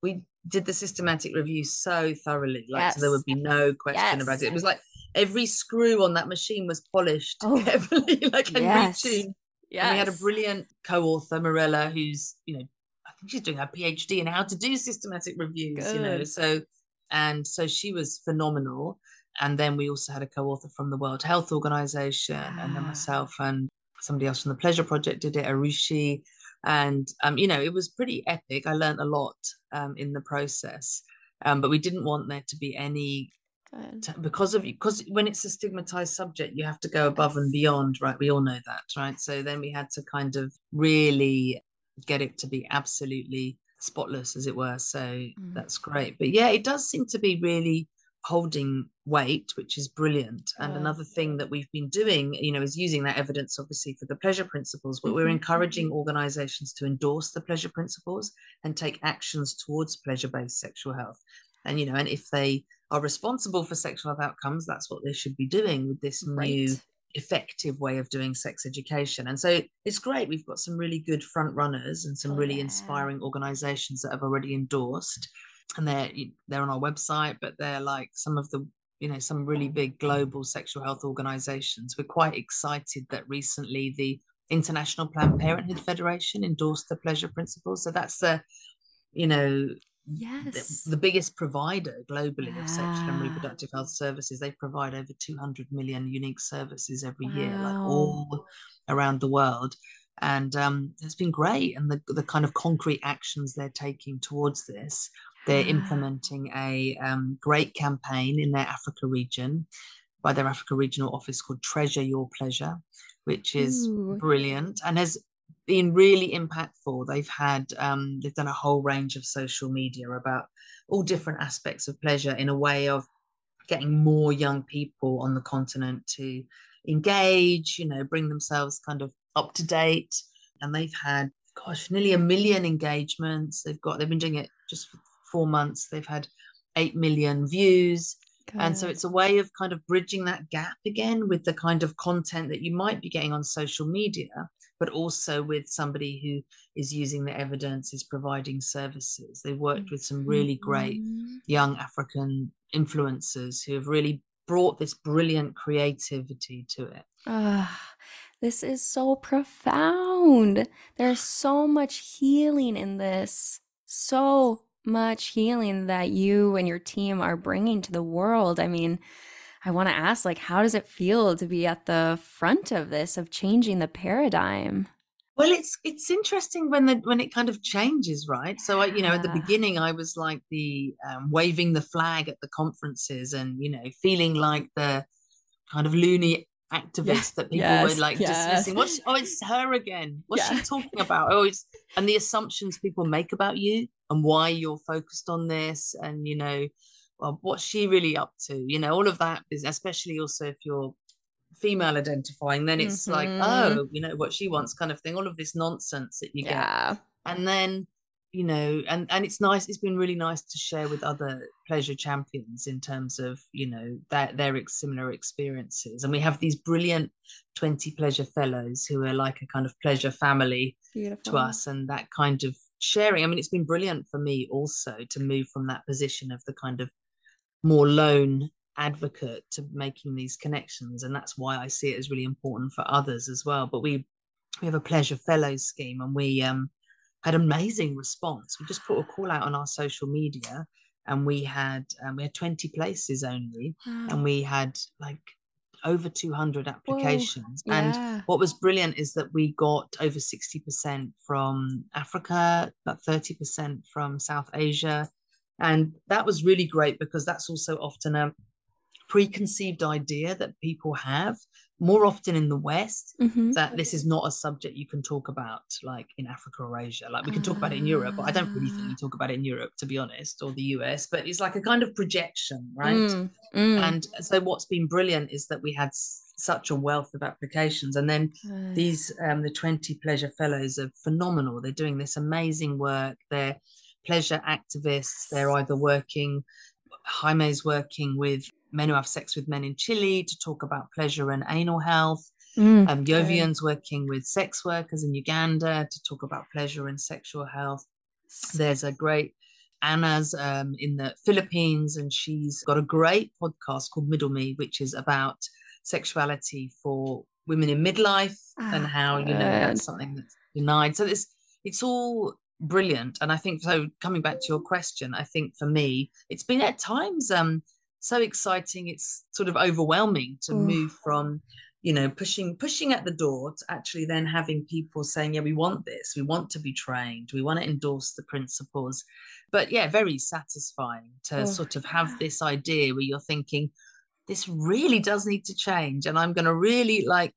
we did the systematic review so thoroughly, like, so there would be no question about it. It was like every screw on that machine was polished Oh. (laughs) carefully, like, and Yes. retuned. yes And we had a brilliant co-author, Morella, who's, you know, I think she's doing her PhD in how to do systematic reviews, you know. So and so she was phenomenal. And then we also had a co-author from the World Health Organization, and then Ah. myself and somebody else from the Pleasure Project did it, Arushi. And um, you know, it was pretty epic. I learned a lot um, in the process. Um, but we didn't want there to be any because of because when it's a stigmatized subject you have to go above and beyond right we all know that right so then we had to kind of really get it to be absolutely spotless as it were so Mm. that's great but yeah it does seem to be really holding weight which is brilliant and Good. another thing that we've been doing you know is using that evidence obviously for the pleasure principles but we're Mhm. encouraging organizations to endorse the pleasure principles and take actions towards pleasure based sexual health and you know and if they are responsible for sexual health outcomes that's what they should be doing with this new right effective way of doing sex education. And so it's great we've got some really good front runners and some Oh, really yeah. inspiring organizations that have already endorsed. And they're they're on our website but they're like some of the you know some really big global sexual health organizations. We're quite excited that recently the international planned parenthood federation endorsed the pleasure principles. So that's the you know yes the biggest provider globally of sexual and reproductive health services. They provide over 200 million unique services every year, like all around the world. And um, it's been great. And the, the kind of concrete actions they're taking towards this, they're Wow. implementing a um, great campaign in their Africa region by their Africa regional office called Treasure Your Pleasure, which is Ooh. brilliant and has been really impactful. They've had um, they've done a whole range of social media about all different aspects of pleasure in a way of getting more young people on the continent to engage, you know, bring themselves kind of up to date. And they've had, gosh, nearly a million engagements. They've got they've been doing it just for four months. They've had eight million views. And so it's a way of kind of bridging that gap again with the kind of content that you might be getting on social media, but also with somebody who is using the evidence, is providing services. They've worked with some really great Mhm. young African influencers who have really brought this brilliant creativity to it. Ah, this is so profound. There's so much healing in this. So much healing that you and your team are bringing to the world. I mean, I want to ask like how does it feel to be at the front of this of changing the paradigm? Well, it's it's interesting when the when it kind of changes, right? So I, you know, at the beginning, I was like the um, waving the flag at the conferences, and you know, feeling like the kind of loony activist that people were like yes. dismissing. What's oh, it's her again. (laughs) What's Yeah. she talking about? Oh, it's and the assumptions people make about you and why you're focused on this, and you know, well, what's she really up to? You know, all of that is especially also if you're female identifying, then it's like, Mhm. oh, you know, what she wants kind of thing, all of this nonsense that you get. And then, you know, and and it's nice, it's been really nice to share with other pleasure champions in terms of, you know, that their similar experiences. And we have these brilliant 20 pleasure fellows who are like a kind of pleasure family Beautiful. to us and that kind of sharing. I mean, it's been brilliant for me also to move from that position of the kind of more lone advocate to making these connections. And that's why I see it as really important for others as well. But we we have a pleasure fellows scheme and we um had amazing response. We just put a call out on our social media and we had um, we had 20 places only Wow. and we had like over 200 applications and Yeah. what was brilliant is that we got over 60% from Africa, about 30% from South Asia. And that was really great because that's also often a preconceived idea that people have more often in the West Mhm. that this is not a subject you can talk about like in Africa or Asia. Like we can talk about it in Europe, but I don't really think Ah. we talk about it in Europe, to be honest, or the US. But it's like a kind of projection, right? Mm, mm. And so what's been brilliant is that we had such a wealth of applications, and then these um, the 20 pleasure fellows are phenomenal. They're doing this amazing work. They're pleasure activists. They're either working. Jaime's working with men who have sex with men in Chile to talk about pleasure and anal health. Mm, Um, good. Yovian's working with sex workers in Uganda to talk about pleasure and sexual health. There's a great Anna's um, in the Philippines, and she's got a great podcast called Middle Me, which is about sexuality for women in midlife and Ah, how you know that's something that's denied. So it's it's all brilliant, and I think so. Coming back to your question, I think for me, it's been at times um so exciting. It's sort of overwhelming to move from you know pushing pushing at the door to actually then having people saying yeah we want this we want to be trained we want to endorse the principles but yeah very satisfying to Oh, sort of have yeah. this idea where you're thinking this really does need to change and i'm going to really like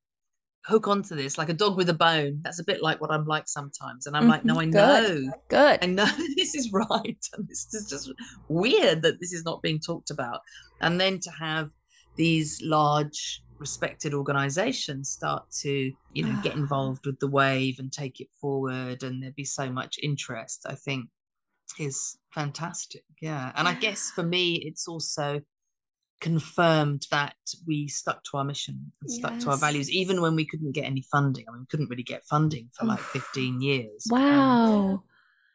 hook onto this like a dog with a bone that's a bit like what i'm like sometimes and i'm like no mm-hmm. i Good. know Good. I know (laughs) this is right. And this is just weird that this is not being talked about. And then to have these large respected organizations start to, you know, get (sighs) involved with the wave and take it forward and there'd be so much interest, I think is fantastic. Yeah. And I guess for me it's also confirmed that we stuck to our mission and stuck to our values even when we couldn't get any funding. I mean, we couldn't really get funding for like 15 years. Wow.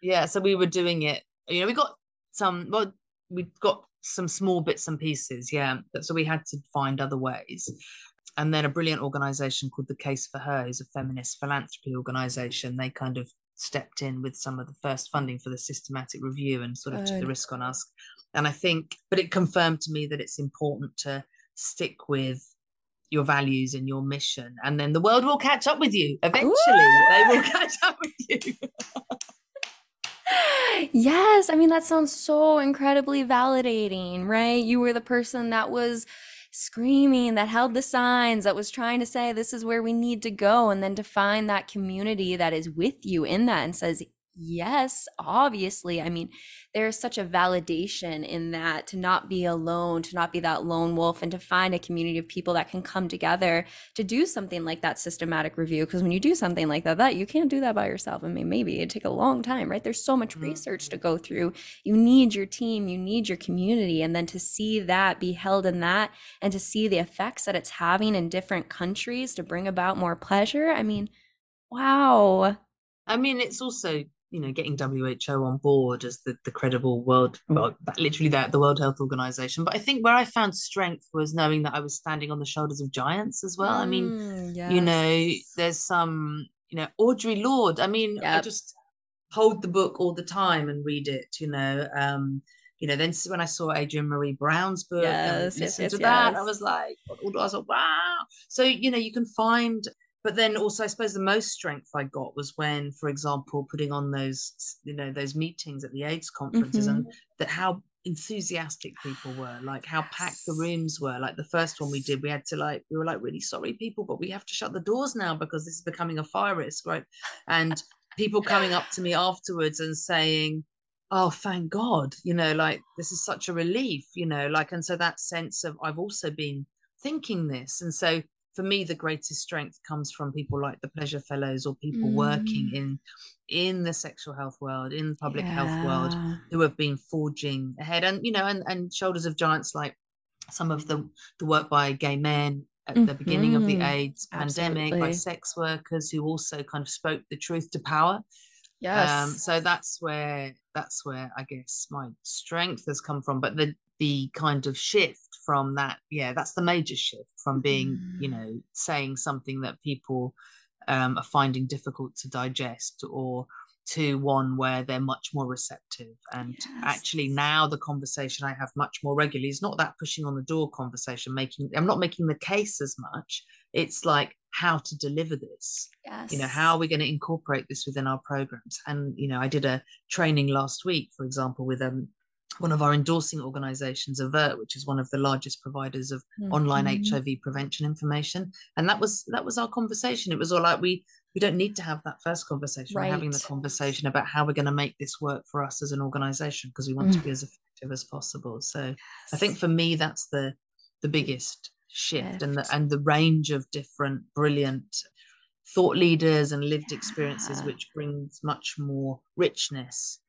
yeah so we were doing it you know we got some well we got some small bits and pieces yeah but so we had to find other ways and then a brilliant organization called the case for her is a feminist philanthropy organization they kind of stepped in with some of the first funding for the systematic review and sort of took the risk on us. And i think but it confirmed to me that it's important to stick with your values and your mission and then the world will catch up with you. Eventually they will (laughs) catch up with you. (laughs) Yes, I mean that sounds so incredibly validating, right? You were the person that was screaming, that held the signs, that was trying to say this is where we need to go, and then to find that community that is with you in that and says, yes, obviously. I mean, there's such a validation in that to not be alone, to not be that lone wolf, and to find a community of people that can come together to do something like that systematic review. Because when you do something like that, that you can't do that by yourself. I mean, maybe it'd take a long time, right? There's so much mm-hmm. research to go through. You need your team, you need your community, and then to see that be held in that, and to see the effects that it's having in different countries to bring about more pleasure. I mean, wow. I mean, it's also you know getting WHO on board as the, the credible world well literally that the World Health Organization. But I think where I found strength was knowing that I was standing on the shoulders of giants as well. Mm, I mean yes. you know there's some you know Audre Lorde I mean yep. I just hold the book all the time and read it you know um you know then when I saw Adrienne Maree Brown's book yes, and listened yes, to yes, that I was like I was like wow. So you know you can find but then also i suppose the most strength i got was when for example putting on those you know those meetings at the aids conferences mm-hmm. and that how enthusiastic people were like how yes. packed the rooms were like the first one we did we had to like we were like really sorry people but we have to shut the doors now because this is becoming a fire risk right and people coming up to me afterwards and saying oh thank god you know like this is such a relief you know like and so that sense of i've also been thinking this and so for me the greatest strength comes from people like the pleasure fellows or people mm. working in in the sexual health world in the public yeah. health world who have been forging ahead and you know and, and shoulders of giants like some of the the work by gay men at mm-hmm. the beginning of the mm-hmm. AIDS Absolutely. pandemic by sex workers who also kind of spoke the truth to power. Um, yes. Um, so that's where that's where I guess my strength has come from. But the the kind of shift from that yeah that's the major shift from being mm. you know saying something that people um, are finding difficult to digest or to one where they're much more receptive and yes. actually now the conversation i have much more regularly is not that pushing on the door conversation making i'm not making the case as much it's like how to deliver this yes. you know how are we going to incorporate this within our programs and you know i did a training last week for example with um one of our endorsing organizations, Avert, which is one of the largest providers of mm-hmm. online HIV prevention information. And that was that was our conversation. It was all like we we don't need to have that first conversation. Right. We're having the conversation about how we're going to make this work for us as an organization because we want mm. to be as effective as possible. So yes. I think for me that's the the biggest shift, shift. and the and the range of different brilliant thought leaders and lived yeah. experiences which brings much more richness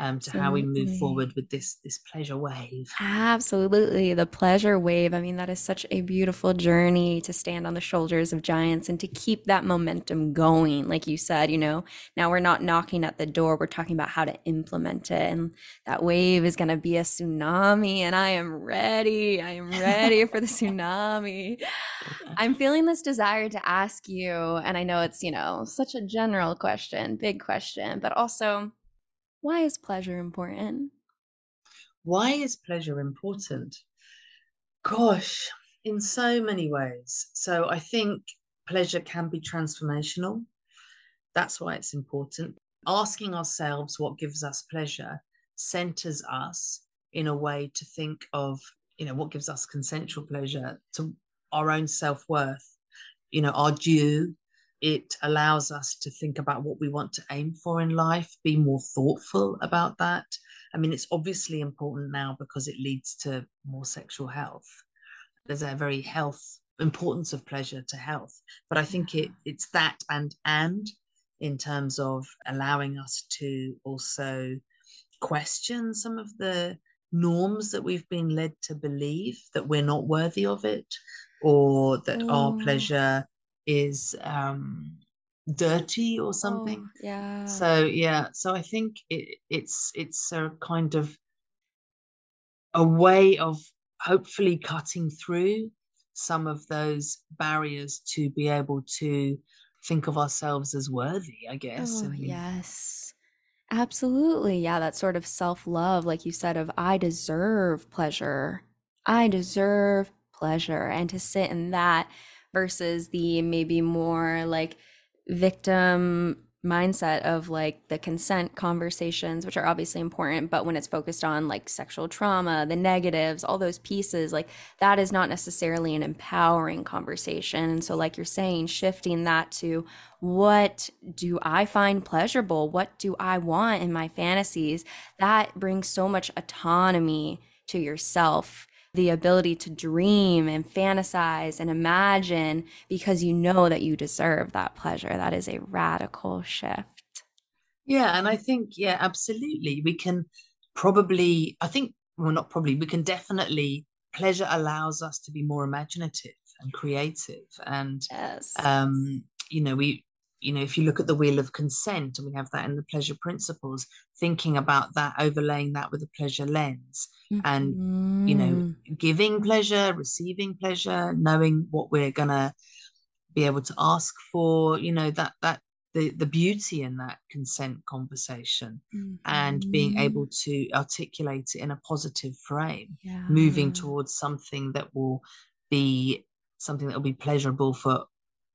um, to how we move forward with this this pleasure wave. Absolutely, the pleasure wave. I mean, that is such a beautiful journey to stand on the shoulders of giants and to keep that momentum going. Like you said, you know, now we're not knocking at the door; we're talking about how to implement it, and that wave is going to be a tsunami. And I am ready. I am ready for the tsunami. (laughs) I'm feeling this desire to ask you, and I know it's you know such a general question, big question, but also why is pleasure important? Why is pleasure important? Gosh, in so many ways. So I think pleasure can be transformational. That's why it's important. Asking ourselves what gives us pleasure centers us in a way to think of, you know, what gives us consensual pleasure to our own self worth, you know, our due, it allows us to think about what we want to aim for in life, be more thoughtful about that. I mean, it's obviously important now because it leads to more sexual health. There's a very health importance of pleasure to health, but I think it it's that and and in terms of allowing us to also question some of the norms that we've been led to believe that we're not worthy of it or that oh. our pleasure is um dirty or something. Oh, yeah. So yeah so i think it, it's it's a kind of a way of hopefully cutting through some of those barriers to be able to think of ourselves as worthy i guess oh, I mean, yes. Absolutely. Yeah that sort of self-love like you said of i deserve pleasure. I deserve pleasure. And to sit in that versus the maybe more like victim mindset of like the consent conversations, which are obviously important, but when it's focused on like sexual trauma, the negatives, all those pieces, like that is not necessarily an empowering conversation. And so, like you're saying, shifting that to what do I find pleasurable? What do I want in my fantasies? That brings so much autonomy to yourself the ability to dream and fantasize and imagine because you know that you deserve that pleasure. That is a radical shift. Yeah. And I think, yeah, absolutely. We can probably, I think, well, not probably, we can definitely, pleasure allows us to be more imaginative and creative. And, yes. um, you know, we, you know, if you look at the wheel of consent and we have that in the pleasure principles, thinking about that, overlaying that with a pleasure lens, mm-hmm. and you know, mm-hmm. giving pleasure, receiving pleasure, knowing what we're gonna be able to ask for, you know, that that the the beauty in that consent conversation mm-hmm. and being mm-hmm. able to articulate it in a positive frame, yeah. moving towards something that will be something that will be pleasurable for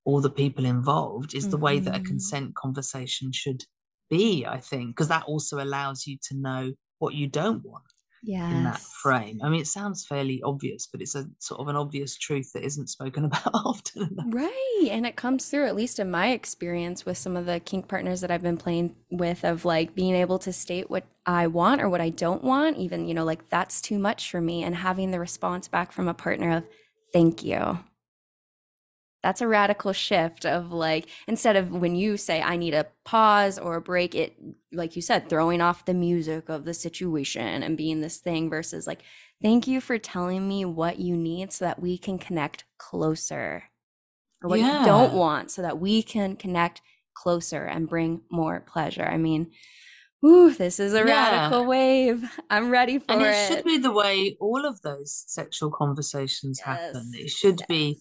all the people involved is mm-hmm. the way that a mm-hmm. consent conversation should be i think because that also allows you to know what you don't want yes. in that frame i mean it sounds fairly obvious but it's a sort of an obvious truth that isn't spoken (laughs) about often enough. right and it comes through at least in my experience with some of the kink partners that i've been playing with of like being able to state what i want or what i don't want even you know like that's too much for me and having the response back from a partner of thank you that's a radical shift of like instead of when you say i need a pause or a break it like you said throwing off the music of the situation and being this thing versus like thank you for telling me what you need so that we can connect closer or what yeah. you don't want so that we can connect closer and bring more pleasure i mean Ooh, this is a yeah. radical wave. I'm ready for and it. it should be the way all of those sexual conversations yes. happen. It should yes. be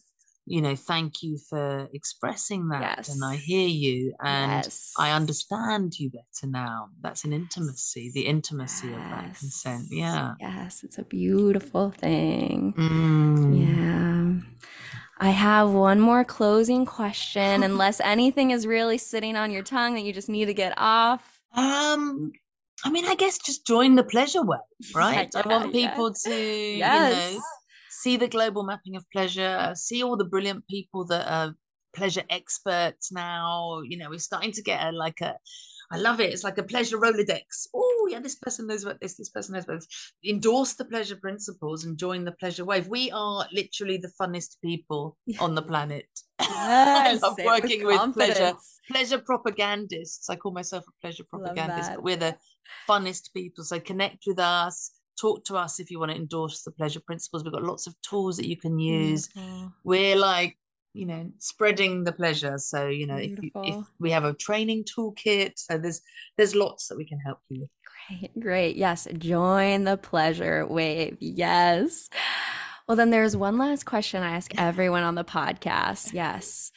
you know thank you for expressing that yes. and i hear you and yes. i understand you better now that's an intimacy the intimacy yes. of that consent yeah yes it's a beautiful thing mm. yeah I have one more closing question, (gasps) unless anything is really sitting on your tongue that you just need to get off. Um, I mean, I guess just join the pleasure wave, (laughs) right? yeah, I want people yeah. to, yes. you know, see the global mapping of pleasure, see all the brilliant people that are pleasure experts now. You know, we're starting to get a like a I love it. It's like a pleasure Rolodex. Oh, yeah, this person knows about this, this person knows about this. Endorse the pleasure principles and join the pleasure wave. We are literally the funnest people on the planet. (laughs) Yes, I love working with, with pleasure pleasure propagandists. I call myself a pleasure propagandist, but we're the funnest people. So connect with us, talk to us if you want to endorse the pleasure principles. We've got lots of tools that you can mm, use. We're like, you know, spreading the pleasure. So, you know, if, you, if we have a training toolkit, so there's there's lots that we can help you with. Great, great. Yes, join the pleasure wave. Yes. Well, then there's one last question I ask everyone on the podcast. Yes.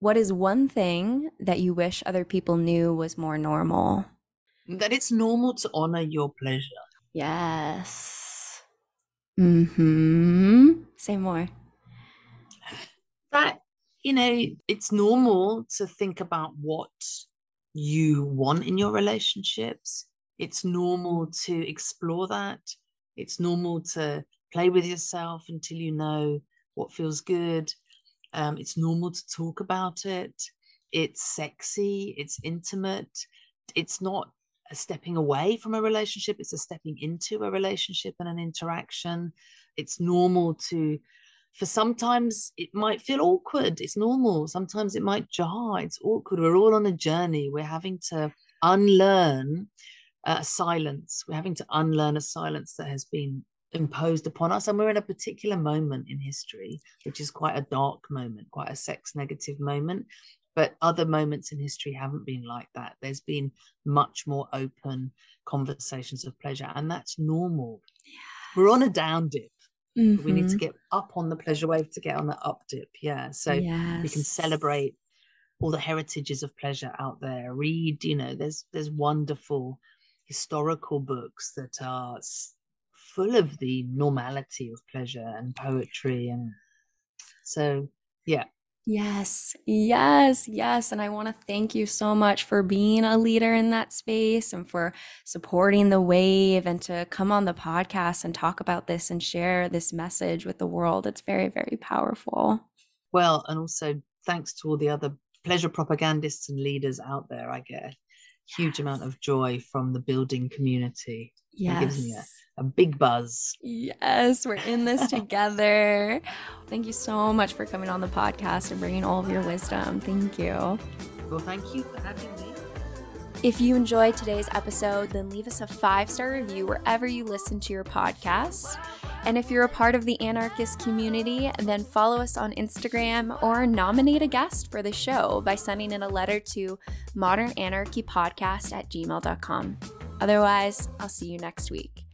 What is one thing that you wish other people knew was more normal? That it's normal to honor your pleasure. Yes. Hmm. Say more. That you know, it's normal to think about what you want in your relationships. It's normal to explore that. It's normal to play with yourself until you know what feels good. Um, it's normal to talk about it. It's sexy. It's intimate. It's not a stepping away from a relationship, it's a stepping into a relationship and an interaction. It's normal to, for sometimes it might feel awkward. It's normal. Sometimes it might jar. It's awkward. We're all on a journey. We're having to unlearn a silence. We're having to unlearn a silence that has been imposed upon us. And we're in a particular moment in history, which is quite a dark moment, quite a sex negative moment but other moments in history haven't been like that there's been much more open conversations of pleasure and that's normal we're on a down dip mm-hmm. we need to mm-hmm. get up on the pleasure wave to get on the up dip yeah so yes. we can celebrate all the heritages of pleasure out there read you know there's there's wonderful historical books that are full of the normality of pleasure and poetry and so yeah Yes, yes, yes. And I want to thank you so much for being a leader in that space and for supporting the wave and to come on the podcast and talk about this and share this message with the world. It's very, very powerful. Well, and also thanks to all the other pleasure propagandists and leaders out there, I get a huge amount of joy from the building community. It gives me a, Yes. A big buzz. Yes, we're in this together. (laughs) Thank you so much for coming on the podcast and bringing all of your wisdom. Thank you. Well, thank you for having me. If you enjoyed today's episode, then leave us a five star review wherever you listen to your podcasts. And if you're a part of the anarchist community, then follow us on Instagram or nominate a guest for the show by sending in a letter to modernanarchypodcast at gmail.com. Otherwise, I'll see you next week.